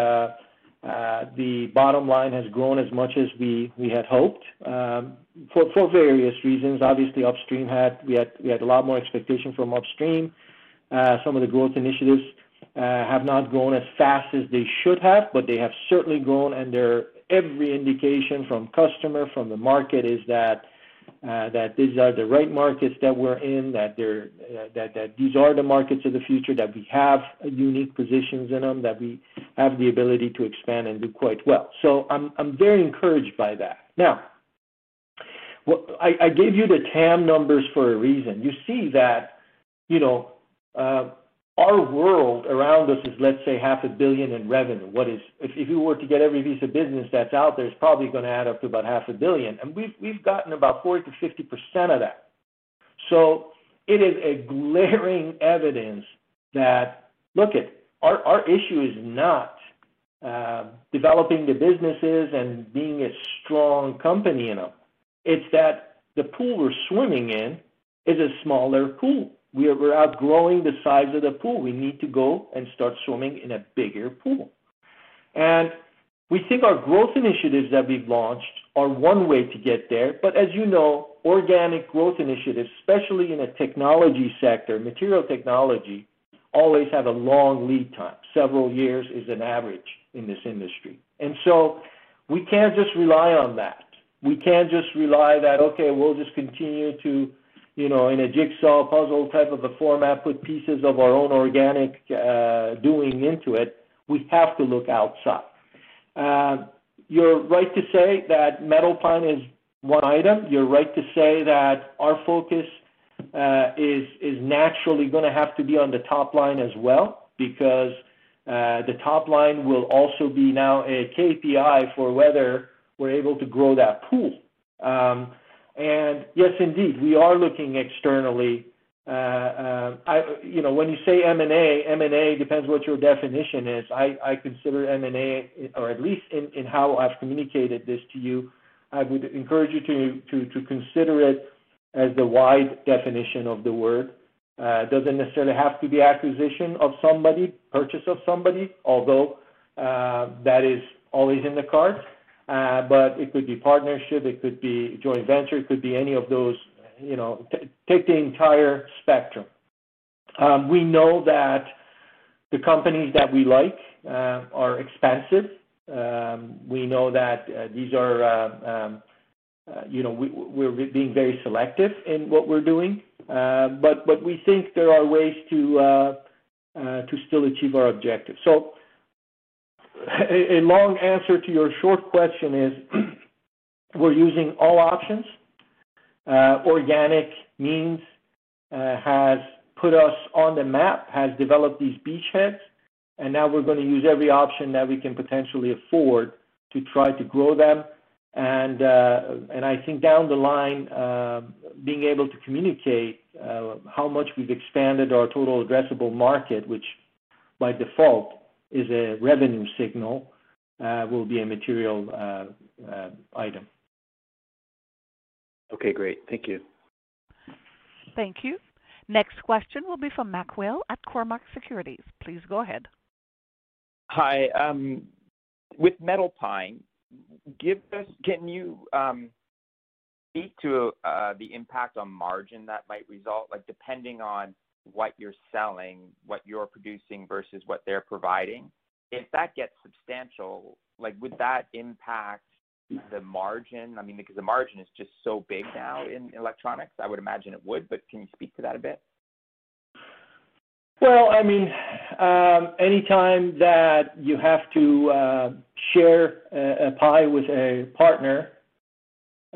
Uh, the bottom line has grown as much as we we had hoped, um, for for various reasons. Obviously, upstream had we had we had a lot more expectation from upstream. Uh, some of the growth initiatives Uh, have not grown as fast as they should have, but they have certainly grown, and every indication from customer, from the market is that uh, that these are the right markets that we're in, that they're uh, that that these are the markets of the future, that we have unique positions in them, that we have the ability to expand and do quite well. So I'm I'm very encouraged by that. Now, I gave you the TAM numbers for a reason. You see that our world around us is, let's say, half a billion in revenue. What is if you were to get every piece of business that's out there, it's probably going to add up to about half a billion, and we've we've gotten about 40 to 50 percent of that. So it is a glaring evidence that, look it, our issue is not uh, developing the businesses and being a strong company in them. It's that the pool we're swimming in is a smaller pool. We're we're outgrowing the size of the pool. We need to go and start swimming in a bigger pool. And we think our growth initiatives that we've launched are one way to get there. But as you know, organic growth initiatives, especially in a technology sector, material technology, always have a long lead time. Several years is an average in this industry. And so we can't just rely on that. We can't just rely that, okay, we'll just continue to, in a jigsaw puzzle type of a format, put pieces of our own organic uh, doing into it. We have to look outside. Uh, you're right to say that Metal Pine is one item. You're right to say that our focus uh, is is naturally gonna have to be on the top line as well, because the top line will also be now a KPI for whether we're able to grow that pool. Um, And yes, indeed, we are looking externally. Uh, uh, I, You know, when you say M&A, M&A depends what your definition is. I I consider M&A, or at least in in how I've communicated this to you, I would encourage you to to consider it as the wide definition of the word. It doesn't necessarily have to be acquisition of somebody, purchase of somebody, although uh, that is always in the cards. It could be partnership, it could be joint venture, it could be any of those, you know, take the entire spectrum. Um, We know that the companies that we like uh, are expensive. Um, We know that uh, these are, um, you know, we, we're being very selective in what we're doing. But but we think there are ways to to still achieve our objectives. A long answer to your short question is, we're using all options. Uh, organic means uh, has put us on the map, has developed these beachheads, and now we're gonna use every option that we can potentially afford to try to grow them. And uh, I think down the line, being able to communicate how much we've expanded our total addressable market, which by default is a revenue signal, uh, will be a material uh, item. Okay, great. Thank you. Thank you. Next question will be from MacMurray Whale at Cormark Securities. Please go ahead. Hi. Um, with Metal Pine, can you um, speak to uh, the impact on margin that might result, like, depending on what you're selling, what you're producing versus what they're providing? If that gets substantial, like, would that impact the margin? I mean, because the margin is just so big now in electronics. I would imagine it would, but can you speak to that a bit? Well, I mean, um, anytime that you have to uh, share a pie with a partner,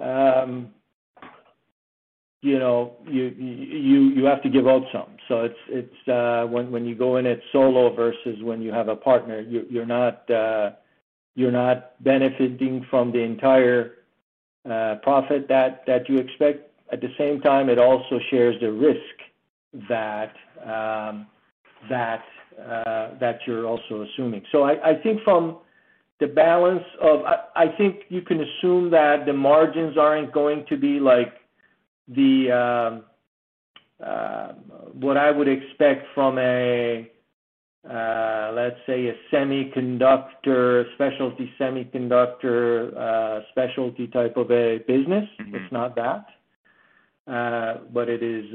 um, you know, you you you have to give out some. So it's it's uh, when when you go in it solo versus when you have a partner, you're you're not uh, you're not benefiting from the entire uh, profit that that you expect. At the same time, it also shares the risk that um, that uh, that you're also assuming. So I I think from the balance of I think you can assume that the margins aren't going to be like the um, uh, what I would expect from a uh, let's say a semiconductor, specialty semiconductor, uh, specialty type of a business. Mm-hmm. It's not that. But it is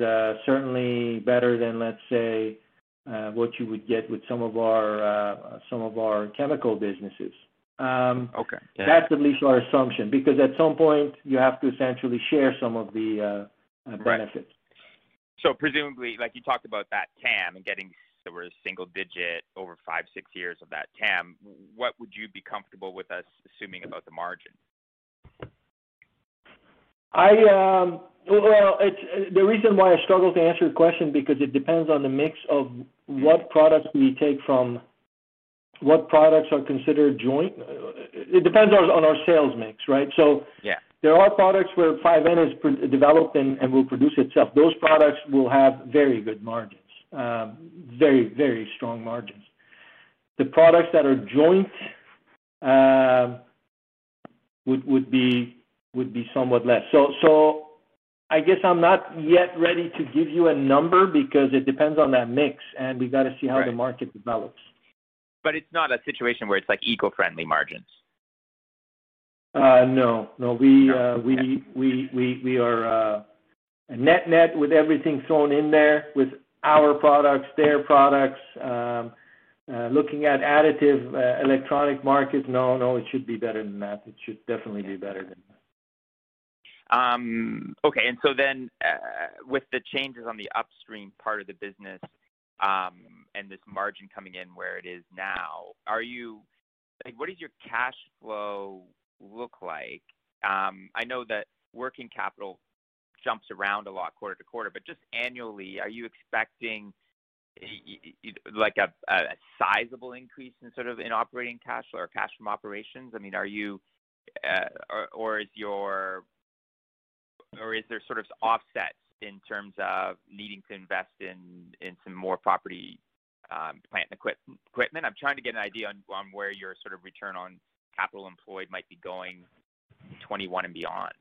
certainly better than, let's say, what you would get with some of our uh some of our chemical businesses. Okay. Yeah. That's at least our assumption, because at some point you have to essentially share some of the uh, benefits. Right. Presumably, like you talked about that TAM and getting sort of single digit over five, six years of that TAM, what would you be comfortable with us assuming about the margin? I um, well, it's the reason why I struggle to answer your question because it depends on the mix of what products we take from what products are considered joint. It depends on our sales mix, right? So yeah. There are products where 5N is developed and and will produce itself. Those products will have very good margins, um, very very strong margins. The products that are joint would would, be would be somewhat less. So, so I guess I'm not yet ready to give you a number because it depends on that mix, and we gotta see how the market develops. But it's not a situation where it's like eco-friendly margins. No. No. No. We uh we we we we are uh, net net with everything thrown in there with our products, their products, um, uh, looking at additive electronic markets. No, no. it should be better than that. It should definitely be better than that. Um, okay. And so then with the changes on the upstream part of the business, um, and this margin coming in where it is now, are you like, what does your cash flow look like? Um, I know that working capital jumps around a lot quarter to quarter, but just annually, are you expecting like a sizable increase in sort of in operating cash flow or cash from operations? I mean, are you uh, or or is your or is there sort of offsets in terms of needing to invest in some more property, Um, plant and equipment? I'm trying to get an idea on where your sort of return on capital employed might be going in 2021 and beyond.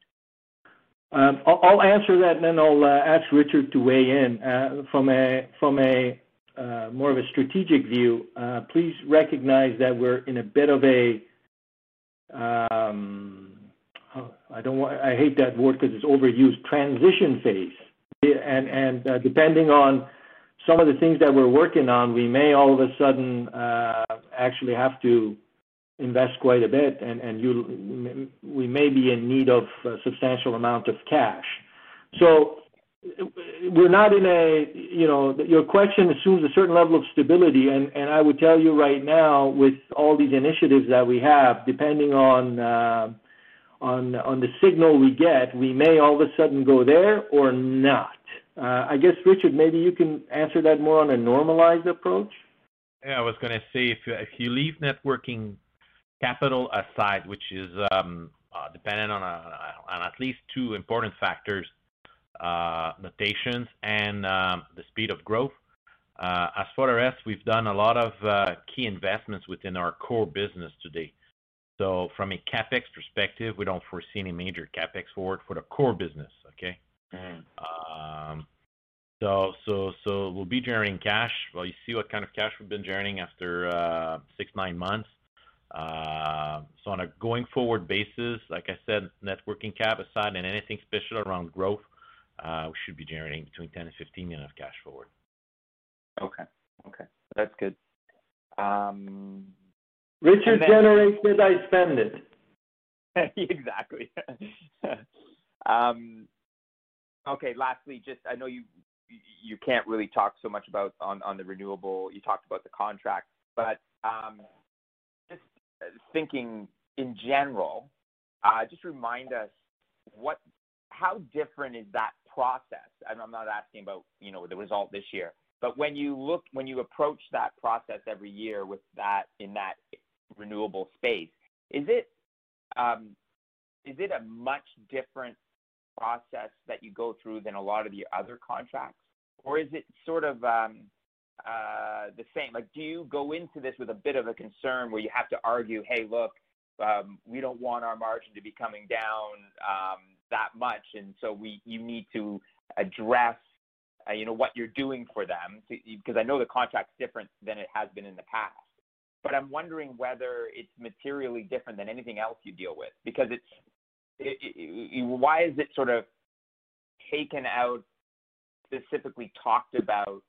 Um, I'll answer that, and then I'll uh, ask Richard to weigh in. Uh, from a uh, more of a strategic view, please recognize that we're in a bit of a, um, oh, I hate that word because it's overused, transition phase. And depending on some of the things that we're working on, we may all of a sudden uh, actually have to invest quite a bit, and we may be in need of a substantial amount of cash. So we're not in a, you know, your question assumes a certain level of stability, and I would tell you right now, with all these initiatives that we have, depending uh, on on the signal we get, we may all of a sudden go there or not. Uh, I guess, Richard, maybe you can answer that more on a normalized approach. Yeah, I was going to say, if you leave net working capital aside, which is um, uh, dependent on at least two important factors, uh, notations and um, the speed of growth. As for the rest, we've done a lot of key investments within our core business today. So from a CapEx perspective, we don't foresee any major CapEx forward for the core business. Okay? Mm-hmm. Um, so, we'll be generating cash. Well, you see what kind of cash we've been generating after uh, six, nine months. Uh, so on a going forward basis, like I said, net working cap aside and anything special around growth, uh, we should be generating between 10 and 15 million of cash forward. Okay. Okay. That's good. Um, Richard generates it, I spend it. Exactly. Um, Okay, lastly, just I know you you can't really talk so much about on on the renewable, you talked about the contract, but um, just uh, thinking in general, uh, just remind us what how different is that process? And I'm not asking about you know the result this year, but when you look when you approach that process every year with that in that renewable space, is it um, a much different process that you go through than a lot of the other contracts? Or is it sort of um, uh, the same? Like, do you go into this with a bit of a concern where you have to argue, "Hey, look, um, we don't want our margin to be coming down um, that much, and so we you need to address uh, you know what you're doing for them." Because I know the contract's different than it has been in the past. But I'm wondering whether it's materially different than anything else you deal with. Why is it sort of taken out, specifically talked about?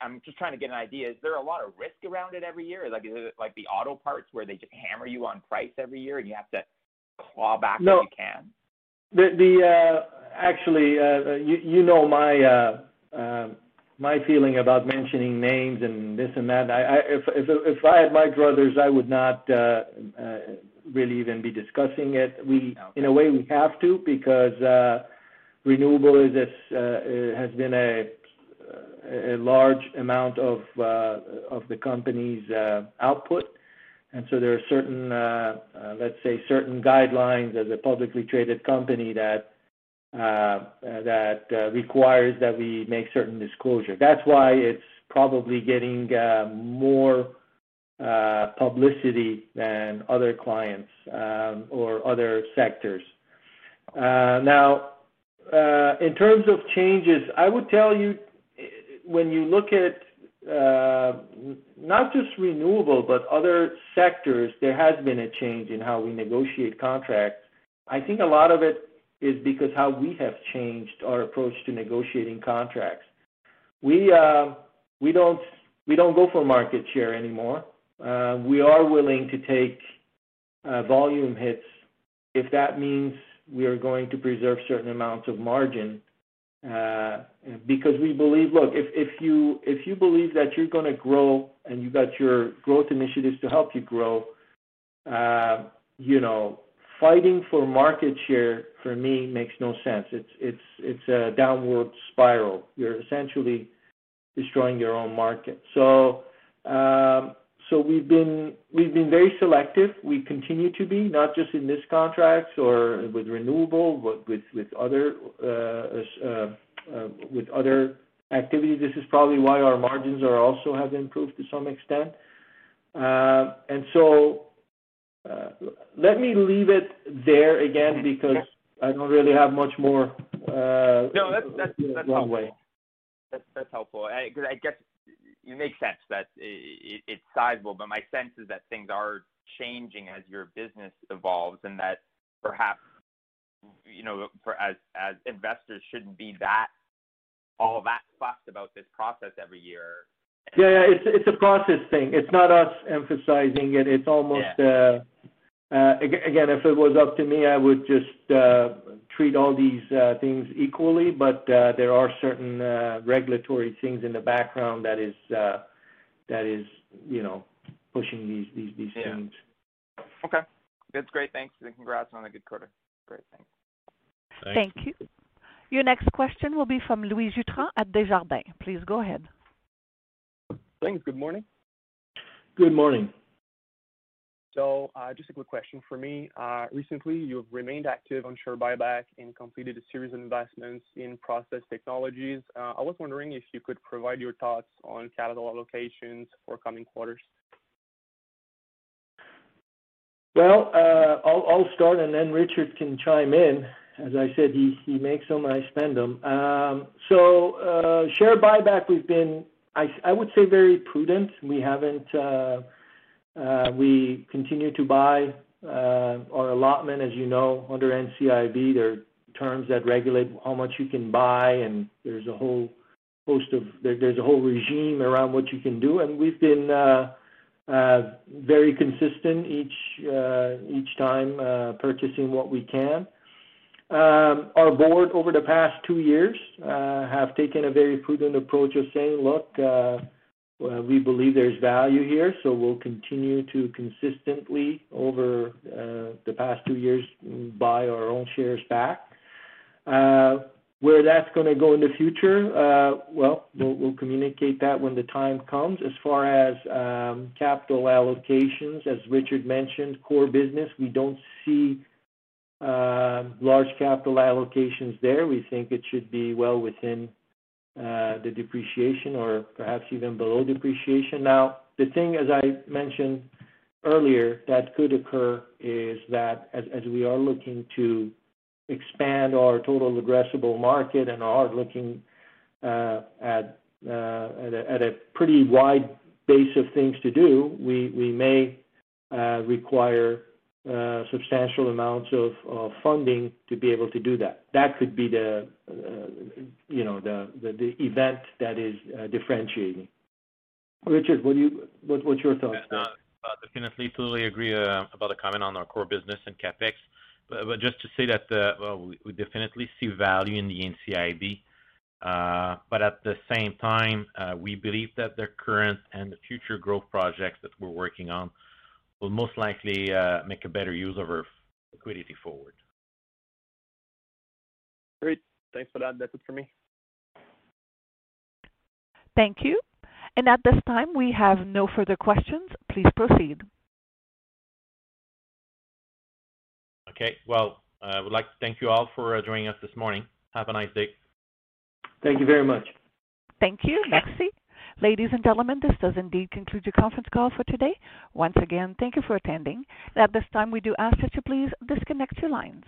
I'm just trying to get an idea. Is there a lot of risk around it every year? Like, Is it like the auto parts where they just hammer you on price every year, and you have to claw back what you can? The, the uh, actually, uh, uh, you you know my uh, my feeling about mentioning names and this and that. I, I if if if I had my druthers, I would not really even be discussing it. We, In a way, we have to because uh, renewable is uh, has been a a large amount of uh, of the company's output. And so there are certain, let's say, certain guidelines as a publicly traded company that requires that we make certain disclosure. That's why it's probably getting more publicity than other clients um, or other sectors. Uh, now, uh, in terms of changes, I would tell you, when you look at uh, not just renewable, but other sectors, there has been a change in how we negotiate contracts. I think a lot of it is because how we have changed our approach to negotiating contracts. We don't go for market share anymore. Uh, we are willing to take uh, volume hits if that means we are going to preserve certain amounts of margin. Uh, because we believe, look, if you believe that you're going to grow and you've got your growth initiatives to help you grow, uh, you know, fighting for market share for me makes no sense. It's a downward spiral. You're essentially destroying your own market. Um, So we've been we've been very selective. We continue to be not just in this contracts or with renewable, but with with other uh, uh, uh, with other activities. This is probably why our margins are also have improved to some extent. Uh, and so uh, let me leave it there again because I don't really have much more. Uh, no, that's that's, that's helpful. That's that's helpful. I, guess it makes sense that it, it's sizable, but my sense is that things are changing as your business evolves, and that perhaps you know, for as as investors shouldn't be that all that fussed about this process every year. Yeah, yeah, it's it's a process thing. It's not us emphasizing it. It's almost yeah. uh, uh, again, if it was up to me, I would just uh, treat all these uh, things equally, but uh, there are certain uh, regulatory things in the background that is, uh, that is, you know, pushing these these these yeah. things. Okay. That's great. Thanks, and congrats on a good quarter. Great. Thanks. Thank you. Your next question will be from Louis Jutras at Desjardins. Please go ahead. Thanks. Good morning. Good morning. So uh, just a quick question for me. Uh, recently, you've remained active on share buyback and completed a series of investments in process technologies. Uh, I was wondering if you could provide your thoughts on capital allocations for coming quarters. Well, I'll, start and then Richard can chime in. As I said, he, he makes them, I spend them. Um, so share buyback, we've been, I, I would say, very prudent. We haven't we continue to buy uh, our allotment, as you know, under NCIB. There are terms that regulate how much you can buy, and there's a whole host of there's a whole regime around what you can do. And we've been uh, very consistent each uh each time purchasing what we can. Um, our board, over the past two years, have taken a very prudent approach of saying, "Look, we believe there's value here, so we'll continue to consistently, over uh, the past two years, buy our own shares back. Uh, where that's going to go in the future, uh, well, we'll communicate that when the time comes. As far as um, capital allocations, as Richard mentioned, core business, we don't see large capital allocations there. We think it should be well within uh, the depreciation or perhaps even below depreciation. Now, the thing, as I mentioned earlier, that could occur is that as we are looking to expand our total addressable market and are looking uh, at uh, at a pretty wide base of things to do, we we may require uh, substantial amounts of, of funding to be able to do that. That could be the, uh, you know, the, the, the, event that is uh, differentiating. Richard, what do you, what, what's your thoughts? Uh, uh, definitely, totally agree uh, about the comment on our core business and capex. But, but just to say that, well, we, we, definitely see value in the NCIB. but at the same time, we believe that the current and the future growth projects that we're working on will most likely uh, make a better use of our liquidity forward. Great. Thanks for that. That's it for me. Thank you. And At this time, we have no further questions. Please proceed. Okay. Well, I would like to thank you all for uh, joining us this morning. Have a nice day. Thank you very much. Thank you. Merci. Ladies and gentlemen, this does indeed conclude your conference call for today. Once again, thank you for attending. At this time, we do ask that you please disconnect your lines.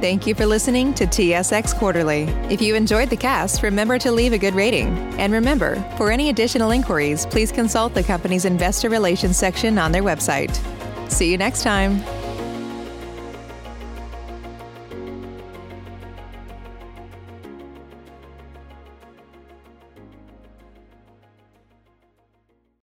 Thank you for listening to TSX Quarterly. If you enjoyed the cast, remember to leave a good rating. And remember, for any additional inquiries, please consult the company's investor relations section on their website. See you next time.